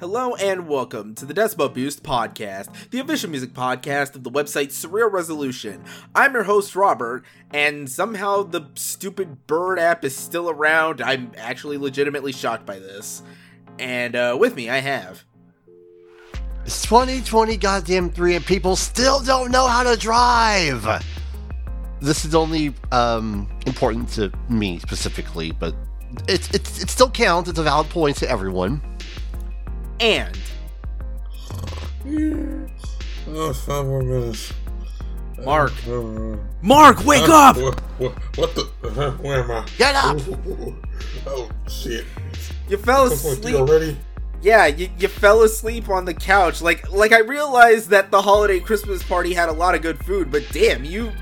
Hello and welcome to the Decibel Boost podcast, the official music podcast of the website Surreal Resolution. I'm your host, Robert, and somehow the stupid bird app is still around. I'm actually legitimately shocked by this. And uh, with me, I have. It's 2020 goddamn 3 and people still don't know how to drive! This is only um, important to me specifically, but it, it, it still counts. It's a valid point to everyone. And. Oh, five more minutes. Mark. Uh, Mark, wake uh, up! What, what, what the? Uh, where am I? Get up! Oh, shit. You fell asleep. already? Yeah, you, you fell asleep on the couch. Like like I realized that the holiday Christmas party had a lot of good food, but damn, you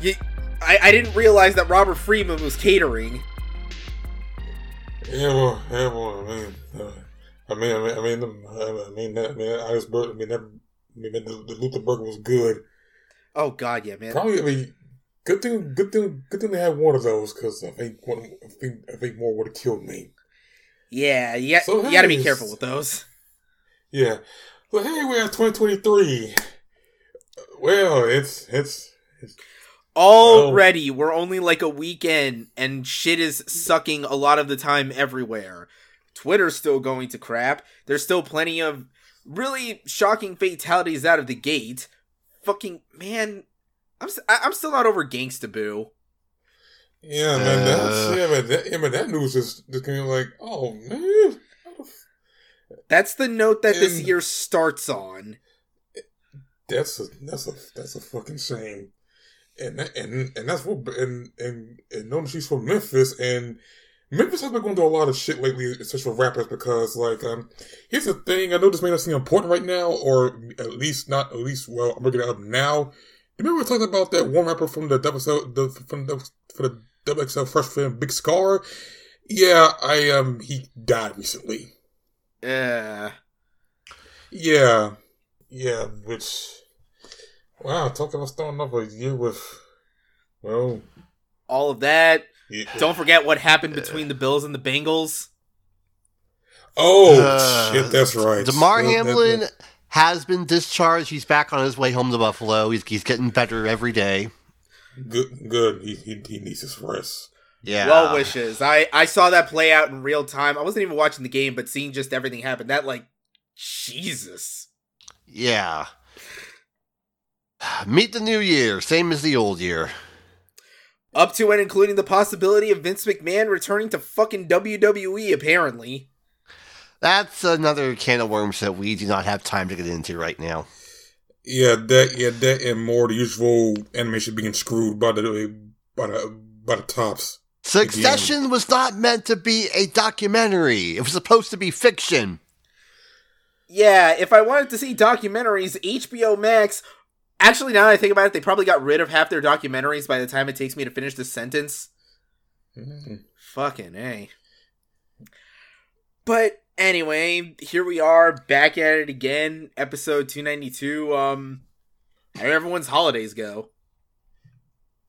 you I, I didn't realize that Robert Freeman was catering. Yeah, well, yeah, well, uh, I mean, I mean, I mean, I mean, that, I mean, iceberg, I mean, that, I mean, the, the Luther burger was good. Oh god, yeah, man. Probably, I mean, good thing, good thing, good thing they had one of those because I think one, I think, I think more would have killed me. Yeah, yeah, So, you gotta be careful with those. Yeah. Well, hey, we're at 2023. Well, it's, it's, it's Already, we're only like a weekend, and shit is sucking a lot of the time everywhere. Twitter's still going to crap. There's still plenty of really shocking fatalities out of the gate. Fucking man, I'm s- I- I'm still not over Gangsta Boo. Yeah, man. That's, Uh. yeah, man. That, yeah, man. That news is just kind of like, oh man, the That's the note that this year starts on. that's a that's a that's a fucking shame. And that, and and that's what and and and knowing she's from Memphis and Memphis has been going through a lot of shit lately, especially for rappers, because like um, here's the thing. I know this may not seem important right now, or at least not at least. Well, I'm looking it up now. Remember we talking about that one rapper from the double the from the for the double XL fresh film, Big Scarr? Yeah, I um he died recently. Yeah. Yeah, yeah, which wow, talking about starting off a year with well, all of that. Yeah. Don't forget what happened between the Bills and the Bengals. oh Uh, shit, that's right. Damar That- that- Hamlin that- has been discharged. He's back on his way home to Buffalo. He's, he's getting better every day. good, good. He, he he needs his rest. Yeah. Well wishes. I I saw that play out in real time. I wasn't even watching the game, but seeing just everything happen, that like Jesus. Yeah. Meet the new year, same as the old year. Up to and including the possibility of Vince McMahon returning to fucking WWE apparently. That's another can of worms that we do not have time to get into right now. Yeah, that yeah that and more the usual animation being screwed by the by the by the tops. Succession was not meant to be a documentary. It was supposed to be fiction. Yeah, if I wanted to see documentaries, HBO Max Actually, now that I think about it, they probably got rid of half their documentaries by the time it takes me to finish this sentence. Mm. Fucking A. But anyway, here we are back at it again, episode 292. Um how did everyone's holidays go?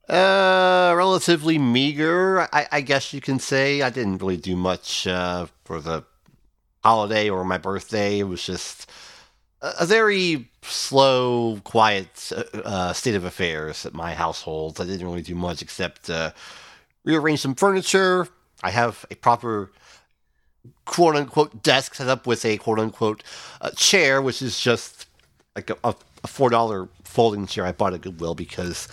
Uh, relatively meager, I, I guess you can say. I didn't really do much uh, for the holiday or my birthday. It was just a, very slow, quiet uh, uh, state of affairs at my household. I didn't really do much except uh, rearrange some furniture. I have a proper quote unquote desk set up with a quote unquote uh, chair, which is just like a, a, a four dollar folding chair I bought at Goodwill because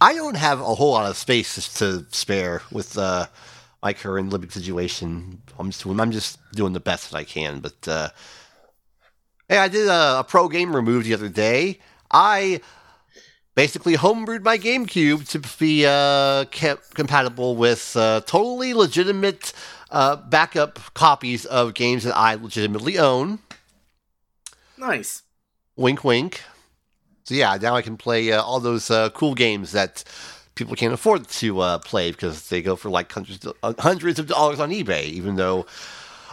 I don't have a whole lot of space to spare with uh, my current living situation. I'm just doing, I'm just doing the best that I can. But uh, hey, I did a, a pro gamer move the other day. I basically homebrewed my GameCube to be uh, kept compatible with uh, totally legitimate uh, backup copies of games that I legitimately own. Nice. Wink, wink. So yeah, now I can play uh, all those uh, cool games that people can't afford to uh, play because they go for like hundreds, uh, hundreds of dollars on eBay. Even though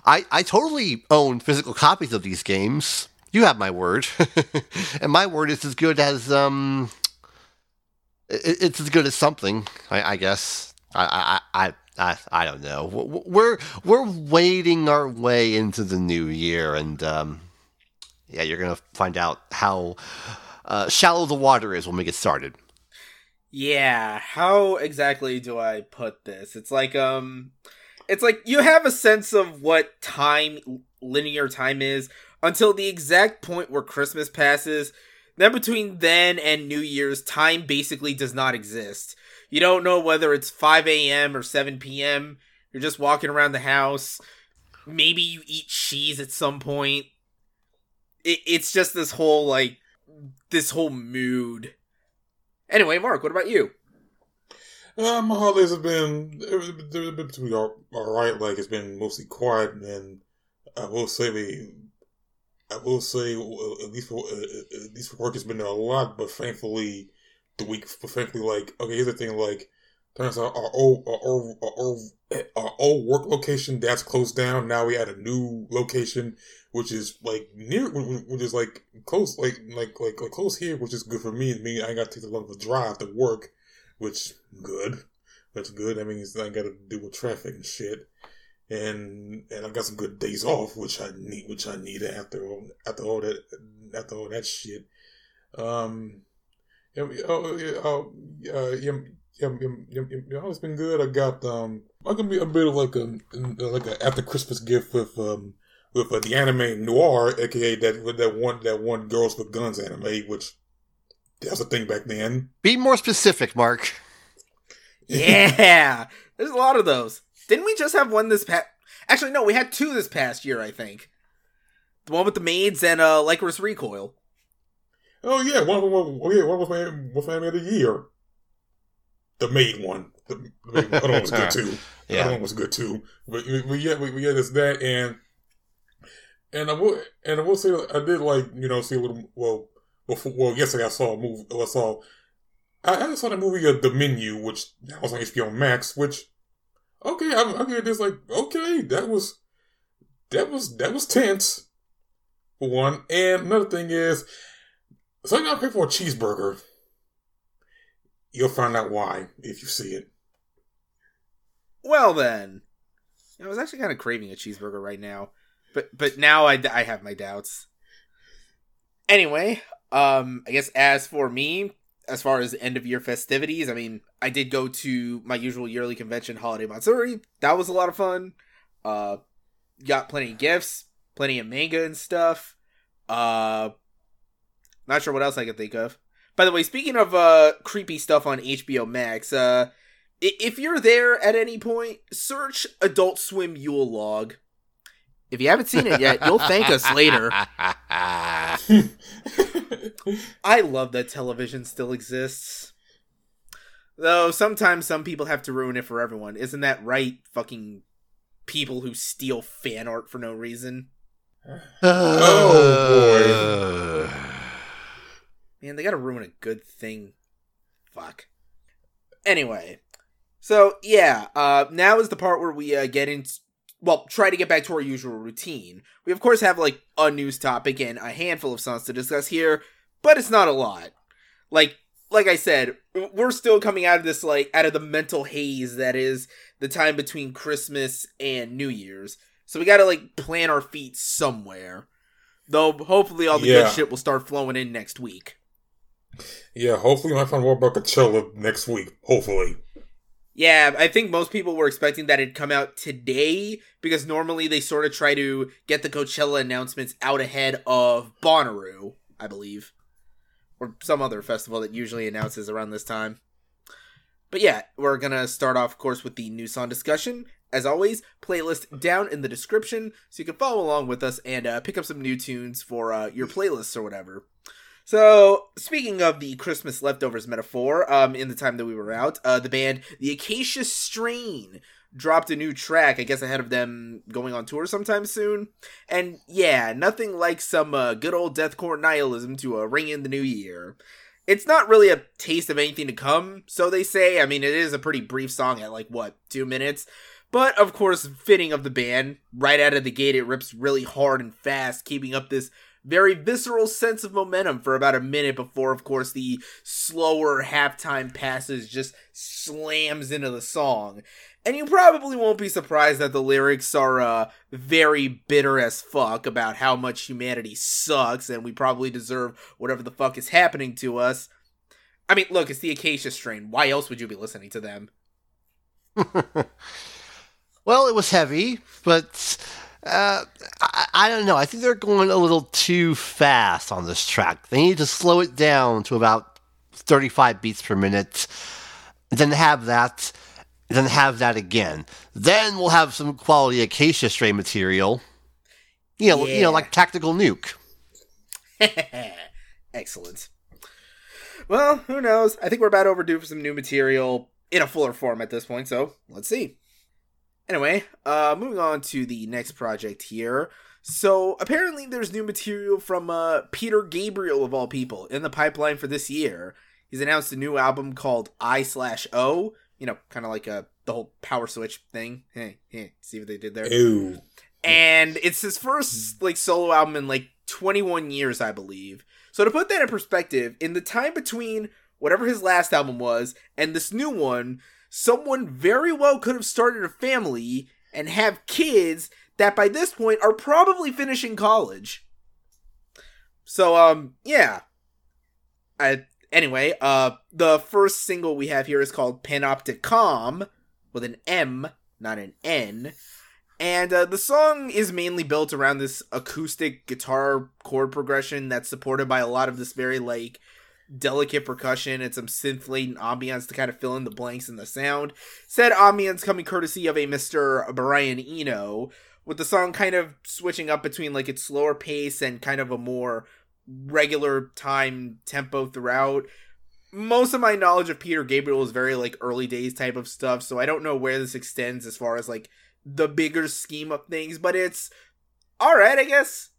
I, I totally own physical copies of these games. You have my word, and my word is as good as um, it, it's as good as something. I, I guess. I, I, I I, I don't know. We're we're wading our way into the new year, and um, yeah, you're gonna find out how uh, shallow the water is when we get started. Yeah, how exactly do I put this? It's like um it's like you have a sense of what time linear time is until the exact point where Christmas passes. Then between then and New Year's, time basically does not exist. You don't know whether it's 5 a.m. or 7 p.m. You're just walking around the house. Maybe you eat cheese at some point. It, it's just this whole like this whole mood. Anyway, Mark, what about you? Uh, my holidays have been they've been pretty all, right. Like it's been mostly quiet, and I will say we, I will say at least for, at least for work has been a lot, but thankfully the week, but thankfully like okay, here's the thing, like turns out our old our old, our old, our old work location that's closed down. Now we had a new location which is like near, which is like close, like like like, like close here, which is good for me. Me, I got to take a long of a drive to work, which good. That's good. I mean, I got to deal with traffic and shit, and and I got some good days off, which I need, which I need after all, after all that, after all that shit. Um, oh, oh, uh, yeah, yeah, yeah, it's been good. I got um, I can be a bit of like a like a after Christmas gift with um with uh, the anime noir, aka that that one that one Girls with Guns anime, which that was a thing back then. Be more specific, Mark. yeah, there's a lot of those. Didn't we just have one this past? Actually, no, we had two this past year. I think the one with the maids and uh, Lycoris Recoil. Oh yeah, one, one, oh, yeah, one was my was my anime of the year. The maid one. The, the maid one. other one was good too. yeah. The other one was good too. But we, yeah, we, we had this that and and I will, and I will say, I did like you know see a little. Well, before, well, yesterday I saw a movie. I saw, I, I saw the movie uh, The Menu, which was on HBO Max. Which, okay, I, I mean, just like okay, that was, that was that was tense. For one, and another thing is, so I gotta pay for a cheeseburger. You'll find out why if you see it. Well then, I was actually kind of craving a cheeseburger right now. But but now I, I have my doubts. Anyway, um, I guess as for me, as far as end of year festivities, I mean, I did go to my usual yearly convention, Holiday Matsuri. That was a lot of fun. Uh, got plenty of gifts, plenty of manga and stuff. Uh, not sure what else I can think of. By the way, speaking of uh creepy stuff on HBO Max, uh, if you're there at any point, search Adult Swim Yule Log. If you haven't seen it yet, you'll thank us later. I love that television still exists. Though sometimes some people have to ruin it for everyone. Isn't that right, fucking people who steal fan art for no reason? oh boy. Man, they gotta ruin a good thing. Fuck. Anyway. So yeah, uh now is the part where we uh, get into well, try to get back to our usual routine. We of course have like a news topic and a handful of songs to discuss here, but it's not a lot. Like like I said, we're still coming out of this like out of the mental haze that is the time between Christmas and New Year's. So we got to like plant our feet somewhere. Though hopefully all the yeah. good shit will start flowing in next week. Yeah, hopefully I find more about Coachella next week. Hopefully. Yeah, I think most people were expecting that it'd come out today because normally they sort of try to get the Coachella announcements out ahead of Bonnaroo, I believe, or some other festival that usually announces around this time. But yeah, we're gonna start off, of course, with the new song discussion. As always, playlist down in the description so you can follow along with us and uh, pick up some new tunes for uh, your playlists or whatever. So, speaking of the Christmas leftovers metaphor, um, in the time that we were out, uh, the band The Acacia Strain dropped a new track, I guess ahead of them going on tour sometime soon. And yeah, nothing like some uh, good old deathcore nihilism to uh, ring in the new year. It's not really a taste of anything to come, so they say. I mean, it is a pretty brief song at like, what, two minutes? But of course, fitting of the band, right out of the gate, it rips really hard and fast, keeping up this very visceral sense of momentum for about a minute before, of course, the slower halftime passes just slams into the song. And you probably won't be surprised that the lyrics are uh, very bitter as fuck about how much humanity sucks and we probably deserve whatever the fuck is happening to us. I mean, look, it's the Acacia strain. Why else would you be listening to them? well, it was heavy, but uh, I, I, don't know. I think they're going a little too fast on this track. They need to slow it down to about 35 beats per minute, then have that, then have that again. Then we'll have some quality Acacia Strain material. You know, yeah. you know, like Tactical Nuke. Excellent. Well, who knows? I think we're about overdue for some new material in a fuller form at this point, so let's see. Anyway, uh moving on to the next project here. So apparently there's new material from uh Peter Gabriel of all people in the pipeline for this year. He's announced a new album called I slash O, you know, kind of like a the whole power switch thing. Hey, hey, see what they did there? Ew. And it's his first like solo album in like 21 years, I believe. So to put that in perspective, in the time between whatever his last album was and this new one, someone very well could have started a family and have kids that by this point are probably finishing college. So um yeah. I anyway, uh the first single we have here is called Panopticom with an M, not an N. And uh, the song is mainly built around this acoustic guitar chord progression that's supported by a lot of this very like delicate percussion and some synth laden ambiance to kind of fill in the blanks in the sound. Said ambiance coming courtesy of a Mr. Brian Eno, with the song kind of switching up between like its slower pace and kind of a more regular time tempo throughout. Most of my knowledge of Peter Gabriel is very like early days type of stuff, so I don't know where this extends as far as like the bigger scheme of things, but it's alright, I guess.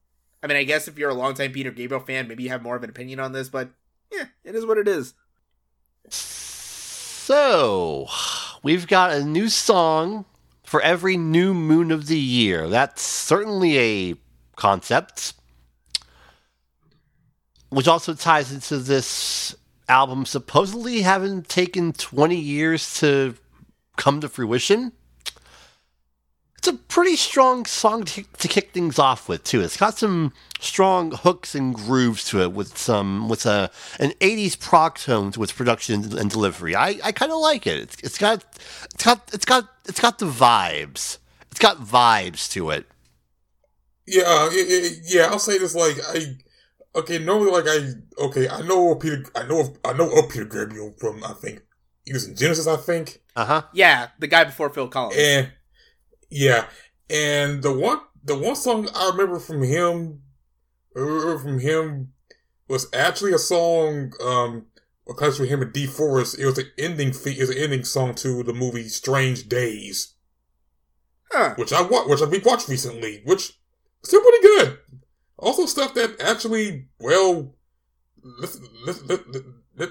I mean, I guess if you're a longtime Peter Gabriel fan, maybe you have more of an opinion on this, but yeah, it is what it is. So, we've got a new song for every new moon of the year. That's certainly a concept. Which also ties into this album supposedly having taken 20 years to come to fruition it's a pretty strong song to, to, kick things off with too. It's got some strong hooks and grooves to it with some with a an 80s prog tone to its production and delivery. I, I kind of like it. It's, it's got it's got it's got it's got the vibes. It's got vibes to it. Yeah, it, it, yeah. I'll say this like I okay. Normally, like I okay. I know Peter. I know I know of Peter Gabriel from I think he was in Genesis. I think. Uh huh. Yeah, the guy before Phil Collins. And yeah, and the one the one song I remember from him uh, from him was actually a song um because with him and Deep Forest. It was an ending it was an ending song to the movie Strange Days, huh. which I watched, which I watched recently, which still pretty good. Also, stuff that actually well, let's let's let, let, let,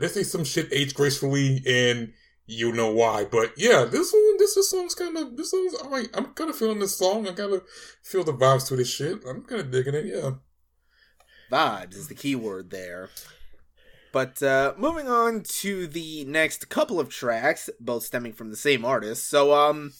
let's say some shit aged gracefully and you know why. But yeah, this one, this, this song's kind of, this song's alright. I'm kind of feeling this song. I kind of feel the vibes to this shit. I'm kind of digging it. Yeah, vibes is the key word there. But uh, moving on to the next couple of tracks, both stemming from the same artist. So, um,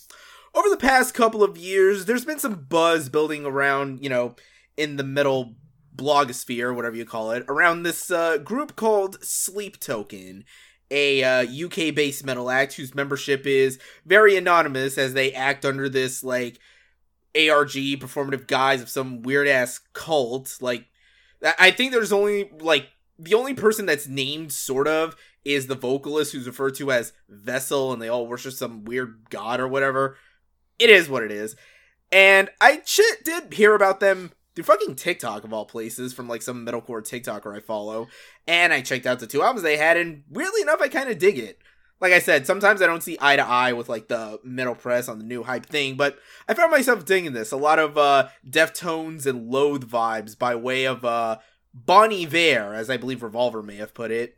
over the past couple of years, there's been some buzz building around, you know, in the metal blogosphere, whatever you call it, around this uh, group called Sleep Token a uh, UK based metal act whose membership is very anonymous as they act under this like ARG performative guise of some weird ass cult. Like, I think there's only like the only person that's named sort of is the vocalist who's referred to as Vessel, and they all worship some weird god or whatever. It is what it is. And I shit did hear about them through fucking TikTok of all places from like some metalcore TikToker I follow. And I checked out the two albums they had, and weirdly enough, I kind of dig it. Like I said, sometimes I don't see eye to eye with like the metal press on the new hype thing, but I found myself digging this. A lot of uh Deftones and Loathe vibes by way of uh Bon Iver, as I believe Revolver may have put it.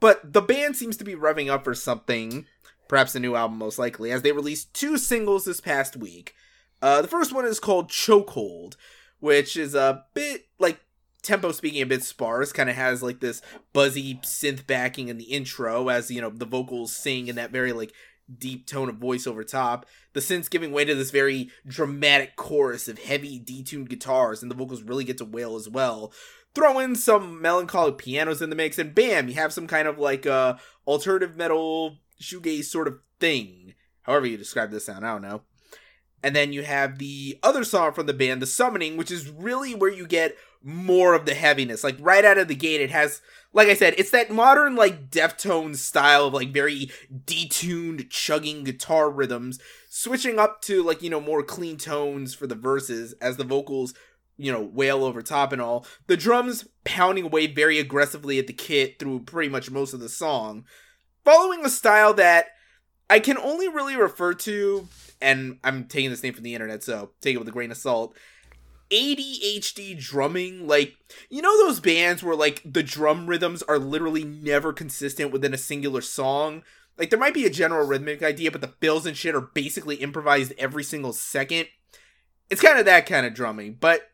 But the band seems to be revving up for something, perhaps a new album most likely, as they released two singles this past week. Uh, the first one is called Chokehold, which is a bit like tempo speaking a bit sparse kind of has like this buzzy synth backing in the intro as you know the vocals sing in that very like deep tone of voice over top. The synths giving way to this very dramatic chorus of heavy detuned guitars, and the vocals really get to wail as well. Throw in some melancholic pianos in the mix, and bam, you have some kind of like uh alternative metal shoegaze sort of thing. However you describe this sound, I don't know. And then you have the other song from the band, The Summoning, which is really where you get more of the heaviness. Like right out of the gate, it has, like I said, it's that modern, like Deftones style of like very detuned, chugging guitar rhythms, switching up to like, you know, more clean tones for the verses as the vocals, you know, wail over top and all. The drums pounding away very aggressively at the kit through pretty much most of the song, following a style that I can only really refer to and I'm taking this name from the internet, so take it with a grain of salt. ADHD drumming, like you know those bands where like the drum rhythms are literally never consistent within a singular song. Like there might be a general rhythmic idea, but the fills and shit are basically improvised every single second. It's kind of that kind of drumming, but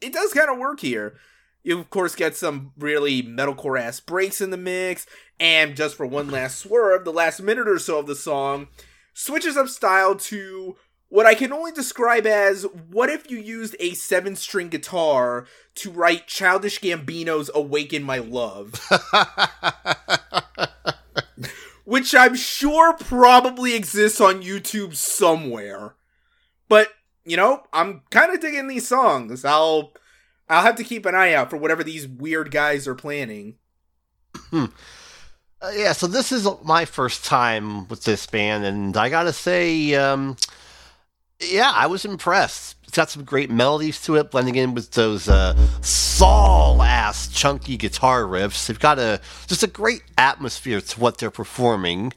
it does kind of work here. You of course get some really metalcore ass breaks in the mix, and just for one last swerve, the last minute or so of the song, switches up style to what I can only describe as what if you used a seven string guitar to write Childish Gambino's Awaken My Love? Which I'm sure probably exists on YouTube somewhere. But, you know, I'm kind of digging these songs. I'll I'll have to keep an eye out for whatever these weird guys are planning. Hmm. Uh, yeah, so this is my first time with this band, and I gotta say, um, yeah, I was impressed. It's got some great melodies to it, blending in with those uh, Saul ass chunky guitar riffs. They've got a just a great atmosphere to what they're performing.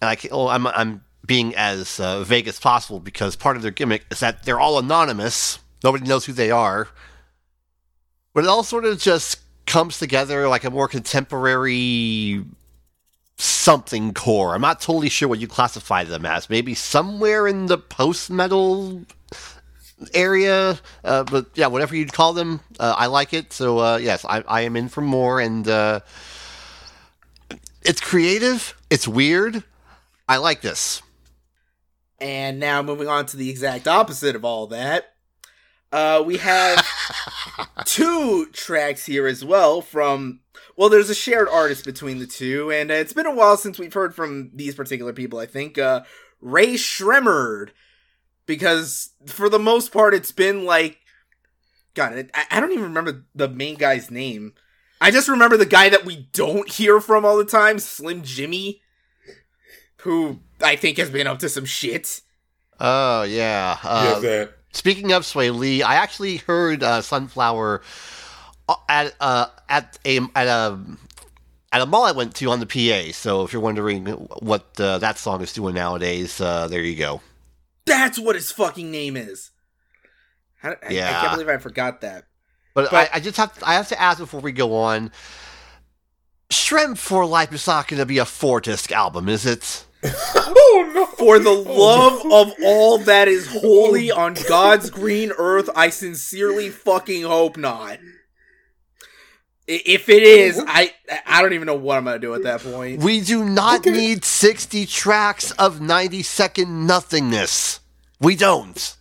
And I, oh, I'm I'm being as uh, vague as possible because part of their gimmick is that they're all anonymous. Nobody knows who they are. But it all sort of just comes together like a more contemporary something core. I'm not totally sure what you classify them as. Maybe somewhere in the post metal area, uh, but yeah, whatever you'd call them, uh, I like it. So uh, yes, I, I, am in for more, and uh, it's creative. It's weird. I like this. And now moving on to the exact opposite of all that. Uh, we have two tracks here as well from well there's a shared artist between the two and uh, it's been a while since we've heard from these particular people i think. Uh rae sremmurd because for the most part it's been like god I, I don't even remember the main guy's name. I just remember the guy that we don't hear from all the time slim Jxmmi, who i think has been up to some shit. Oh yeah uh, yeah that Speaking of Swae Lee, I actually heard uh, Sunflower uh, at uh, at a at a at a mall I went to on the PA. So if you're wondering what uh, that song is doing nowadays, uh, there you go. That's what his fucking name is. I, yeah. I, I can't believe I forgot that. But, but I, I, just have to, I have to ask before we go on. Shrimp for Life is not going to be a four disc album, is it? oh no! For the love oh, no. of all that is oh. holy oh, on God's green earth, I sincerely fucking hope not. If it is, I I don't even know what I'm gonna do at that point. We do not okay. need 60 tracks of 90 second nothingness. We don't.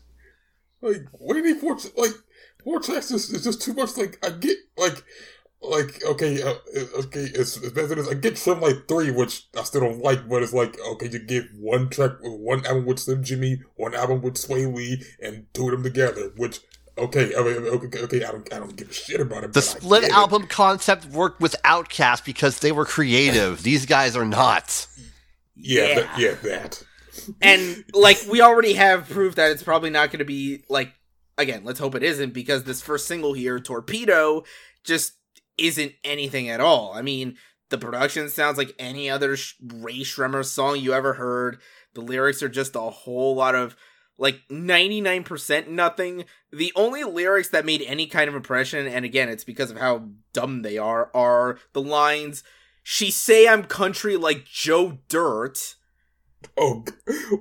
Like, what do you need four? Like, four tracks is, is just too much. Like, I get like like okay, uh, okay, it's, it's better than I get Slim like three, which I still don't like, but it's like okay, you get one track, one album with Slim Jxmmi, one album with Swae Lee, and two of them together, which. Okay, okay, okay, I don't, I don't give a shit about it. The split album it. concept worked with OutKast because they were creative. These guys are not. Yeah, yeah, that, yeah, that. and like we already have proof that it's probably not going to be like again. Let's hope it isn't because this first single here, Torpedo, just isn't anything at all. I mean, the production sounds like any other Rae Sremmurd song you ever heard. The lyrics are just a whole lot of like 99% nothing. The only lyrics that made any kind of impression, and again, it's because of how dumb they are, are the lines, She say I'm country like Joe Dirt. Oh,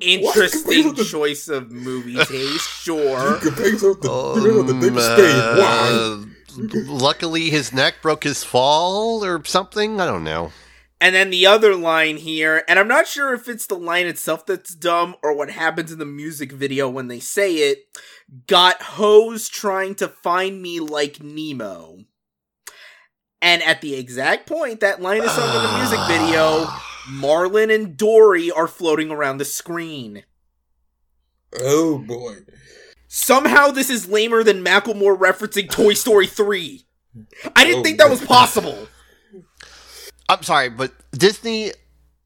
interesting choice of movie taste. Sure. um, Why? Luckily his neck broke his fall or something. I don't know. And then the other line here, and I'm not sure if it's the line itself that's dumb or what happens in the music video when they say it. Got hoes trying to find me like Nemo. And at the exact point that line is sung in the music ah. video, Marlin and Dory are floating around the screen. Oh boy. Somehow this is lamer than Macklemore referencing Toy Story 3. I didn't Oh, think that was possible. I'm sorry, but Disney.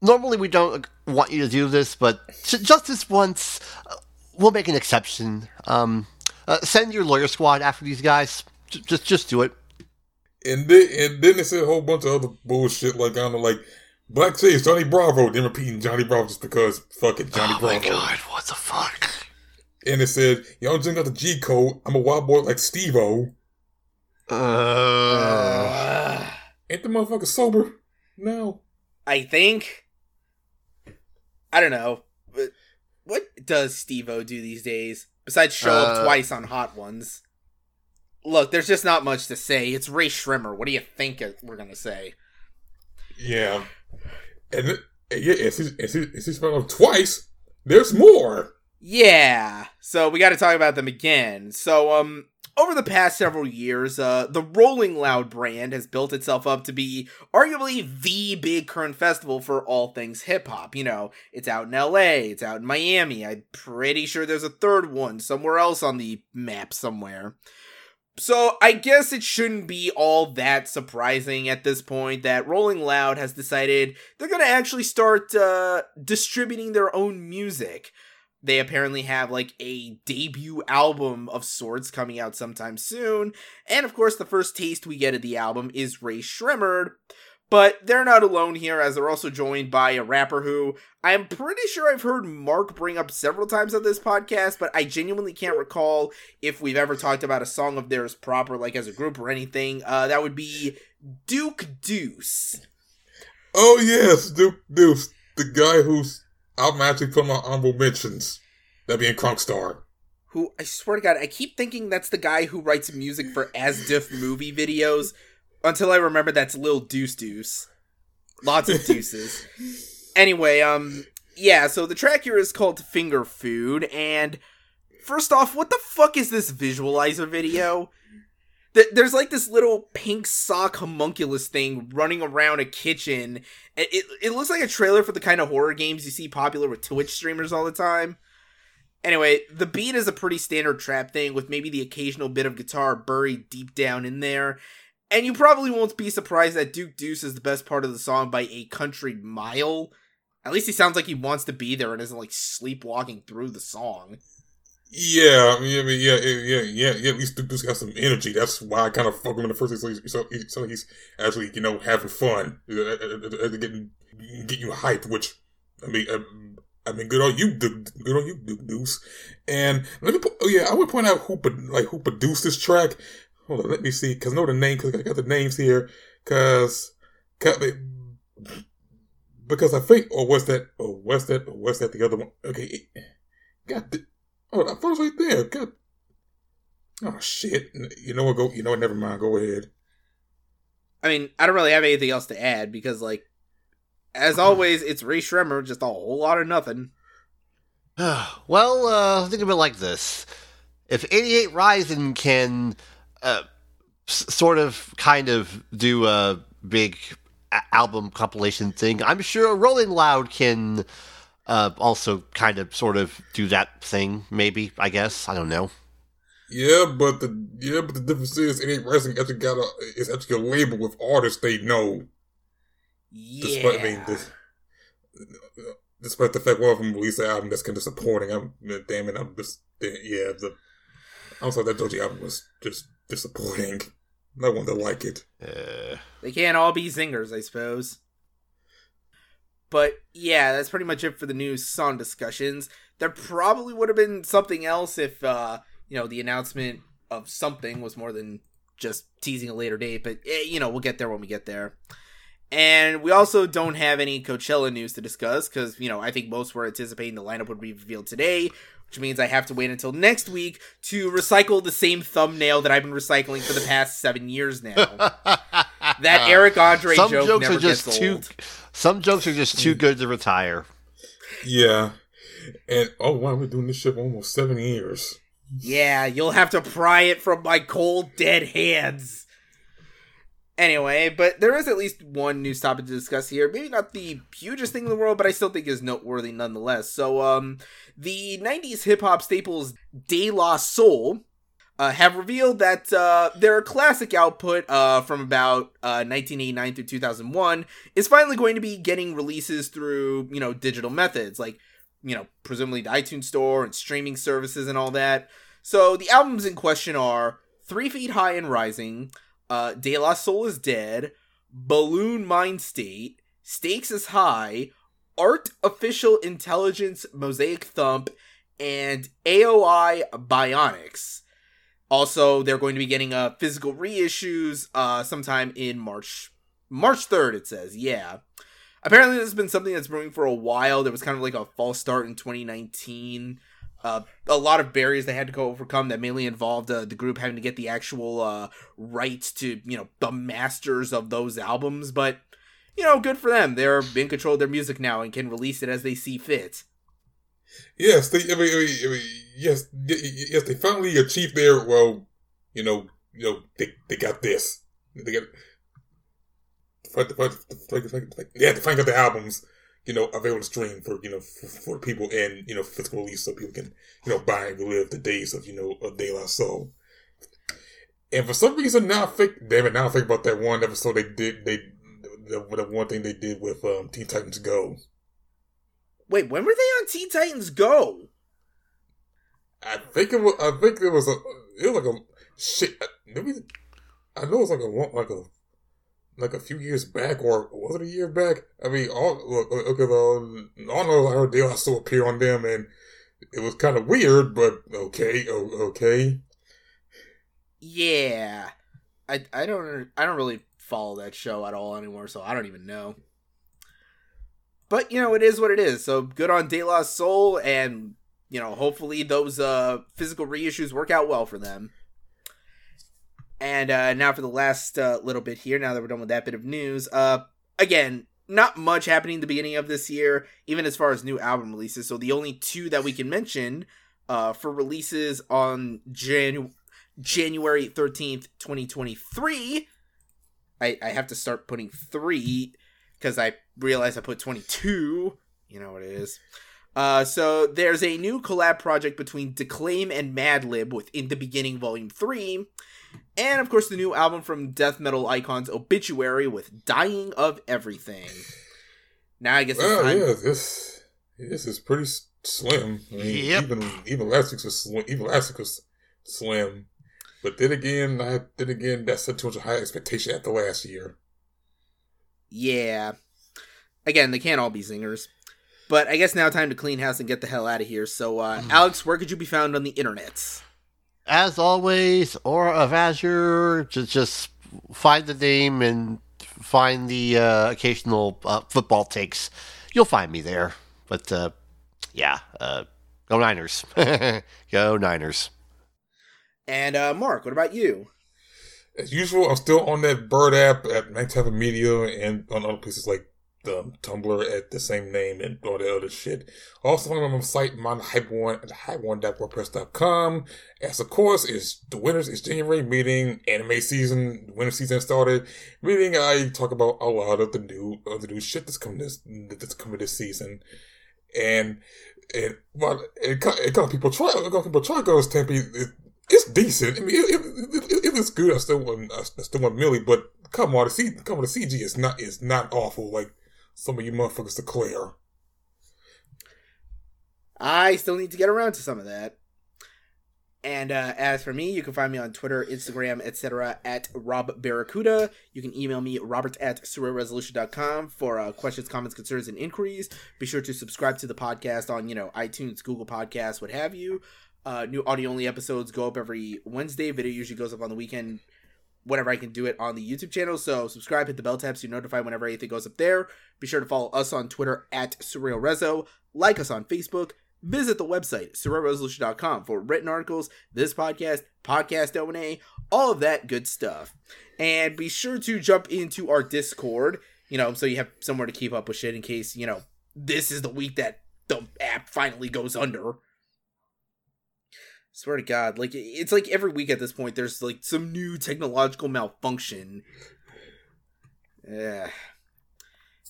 Normally, we don't want you to do this, but just this once, uh, we'll make an exception. Um, uh, send your lawyer squad after these guys. J- just, just do it. And then and then they said a whole bunch of other bullshit like I don't know, like Black says Johnny Bravo, then repeating Johnny Bravo just because fuck it, Johnny oh my Bravo. god, what the fuck? And it said, Y'all just got the G code, I'm a wild boy like Steve O. Uh, Ain't the motherfucker sober? No. I think. I don't know. But what does Steve O do these days? Besides show up Uh, twice on Hot Ones. Look, there's just not much to say. It's Rae Sremmurd. What do you think we're gonna say? Yeah. And, and yeah, and she's, and she's, and she's found out twice. There's more. Yeah. So we got to talk about them again. So um over the past several years, uh the Rolling Loud brand has built itself up to be arguably the big current festival for all things hip hop. You know, it's out in LA, it's out in Miami. I'm pretty sure there's a third one somewhere else on the map somewhere. So I guess it shouldn't be all that surprising at this point that Rolling Loud has decided they're going to actually start uh distributing their own music they apparently have like a debut album of sorts coming out sometime soon. And of course, the first taste we get of the album is Rae Sremmurd. But they're not alone here, as they're also joined by a rapper who I'm pretty sure I've heard Mark bring up several times on this podcast, but I genuinely can't recall if we've ever talked about a song of theirs proper, like as a group or anything. Uh, that would be Duke Deuce. Oh, yes, Duke Deuce. The guy who's Actually putting my honorable mentions. That being Crunkstar. who I swear to God, I keep thinking that's the guy who writes music for As Diff movie videos until I remember that's Lil Deuce Deuce. Lots of deuces. anyway, um, yeah, so the track here is called Finger Food, and first off, what the fuck is this visualizer video? Th- There's like this little pink sock homunculus thing running around a kitchen. It, it, it looks like a trailer for the kind of horror games you see popular with Twitch streamers all the time. Anyway, the beat is a pretty standard trap thing with maybe the occasional bit of guitar buried deep down in there. And you probably won't be surprised that Duke Deuce is the best part of the song by a country mile. At least he sounds like he wants to be there and isn't like sleepwalking through the song. Yeah, I mean, I mean, yeah, yeah, yeah, yeah. At least Duke Deuce got some energy. That's why I kind of fuck him in the first place. So he's, so, he's actually, you know, having fun, uh, uh, uh, getting get you hyped. Which I mean, uh, I mean, good on you, Duke, good on you, Duke Deuce. And let me, oh yeah, I would point out who, like, who produced this track. Hold on, let me see, cause I know the name, cause I got the names here, cause, because I think, or was that, or was that, or was that the other one? Okay, got the- Oh, that thought it was right there. God. Oh shit! You know what? Go. You know what? Never mind. Go ahead. I mean, I don't really have anything else to add because, like, as always, it's Rae Sremmurd, just a whole lot of nothing. well, uh, think of it like this: if 88 Rising can uh, s- sort of, kind of do a big a- album compilation thing, I'm sure Rolling Loud can uh, also kind of, sort of do that thing. Maybe, I guess. I don't know. Yeah, but the yeah, but the difference is, it ain't wrestling. Actually, got a it's actually a label with artists they know. Yeah. Despite I mean, this, despite the fact one of them released an album that's kind of disappointing. I'm damn it. I'm just yeah. The I'm sorry that Doji album was just disappointing. No one to like it. Uh, They can't all be zingers, I suppose. But yeah, that's pretty much it for the news song discussions. There probably would have been something else if uh, you know, the announcement of something was more than just teasing a later date, but eh, you know, we'll get there when we get there. And we also don't have any Coachella news to discuss because, you know, I think most were anticipating the lineup would be revealed today, which means I have to wait until next week to recycle the same thumbnail that I've been recycling for the past seven years now. that Eric Andre some joke jokes never are just gets too. old. Some jokes are just too good to retire. Yeah. And oh wow, we're doing this shit for almost seven years. Yeah, you'll have to pry it from my cold, dead hands. Anyway, but there is at least one news topic to discuss here. Maybe not the hugest thing in the world, but I still think is noteworthy nonetheless. So, um, the 90s hip hop staples De La Soul uh, have revealed that uh, their classic output uh, from about uh, 1989 through 2001 is finally going to be getting releases through, you know, digital methods like, you know, presumably the iTunes Store and streaming services and all that. So the albums in question are Three Feet High and Rising, uh, De La Soul is Dead, Buhloone Mindstate, Stakes is High, Art Official Intelligence Mosaic Thump, and AOI Bionix. Also, they're going to be getting uh, physical reissues uh, sometime in March. March 3rd, it says. Yeah. Apparently, this has been something that's brewing for a while. There was kind of like a false start in 2019. Uh, a lot of barriers they had to go overcome that mainly involved uh, the group having to get the actual uh, rights to, you know, the masters of those albums. But, you know, good for them. They're in control of their music now and can release it as they see fit. Yes, they. I mean, I mean, yes, yes, they finally achieved their. Well, you know, you know, they they got this. They got. Yeah, they finally got the albums, you know, available to stream for you know for, for people and you know physical release, so people can you know buy and relive the days of you know of De La Soul. And for some reason now, I think damn it, now I think about that one episode they did. They the, the one thing they did with um, Teen Titans Go. Wait, when were they on Teen Titans Go? I think it was. I think it was a. It was like a shit. Maybe I know it was like a like a like a few years back, or was it a year back? I mean, all look, okay, um, all know I heard they also appear on them, and it was kind of weird, but okay, okay. Yeah, I I don't I don't really follow that show at all anymore, so I don't even know. But you know, it is what it is. So good on De La Soul, and you know, hopefully those uh physical reissues work out well for them. And uh now for the last uh, little bit here. Now that we're done with that bit of news, uh, again, not much happening the beginning of this year, even as far as new album releases. So the only two that we can mention uh for releases on Jan- January thirteenth, twenty twenty three. I, I have to start putting three because I realized I put 22. You know what it is. Uh, so there's a new collab project between Declaime and Madlib with In the Beginning Volume 3. And of course, the new album from death metal icons Obituary with Dying of Everything. Now I guess it's Well, time. yeah, this this is pretty s- slim. I mean, Yep. Even even last week's was slim. Even last week was slim. But then again, I then again that's set too much high expectation after last year. Yeah. Again, they can't all be zingers. But I guess now time to clean house and get the hell out of here. So, uh, Alex, where could you be found on the internet? As always, Aura of Azure, just, just find the name and find the uh, occasional uh, football takes. You'll find me there. But uh, yeah, uh, go Niners. go Niners. And uh, Mark, what about you? As usual, I'm still on that Bird app at Night Tavern Media and on other places like the Tumblr at the same name and all the other shit. Also on my site, my hype one at hype1.wordpress.com. As of course, is the winners is January meeting, anime season, winter season started. Meeting I talk about a lot of the new of the new shit that's coming this that's coming this season. And and well, it, it got people try it got people Trigun Stampede. It, it's decent. I mean, it, it, it, it is good. I still want I still want Millie, but come on, the come on, the CG is not is not awful like some of you motherfuckers declare. I still need to get around to some of that. And uh, as for me, you can find me on Twitter, Instagram, etc. at Rob Barracuda. You can email me, robert at surrealresolution.com for uh, questions, comments, concerns, and inquiries. Be sure to subscribe to the podcast on, you know, iTunes, Google Podcasts, what have you. Uh, new audio-only episodes go up every Wednesday. Video usually goes up on the weekend whenever I can do it on the YouTube channel. So subscribe, hit the bell tab so you're notified whenever anything goes up there. Be sure to follow us on Twitter at SurrealRezo. Like us on Facebook. Visit the website, surrealresolution.com for written articles, this podcast, podcast O&A, all of that good stuff. And be sure to jump into our Discord, you know, so you have somewhere to keep up with shit in case, you know, this is the week that the app finally goes under. Swear to God, like it's like every week at this point, there's like some new technological malfunction. Yeah.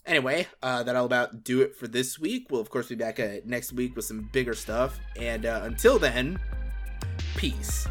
Anyway, uh, that'll about do it for this week. We'll of course be back uh, next week with some bigger stuff, and uh, until then, peace.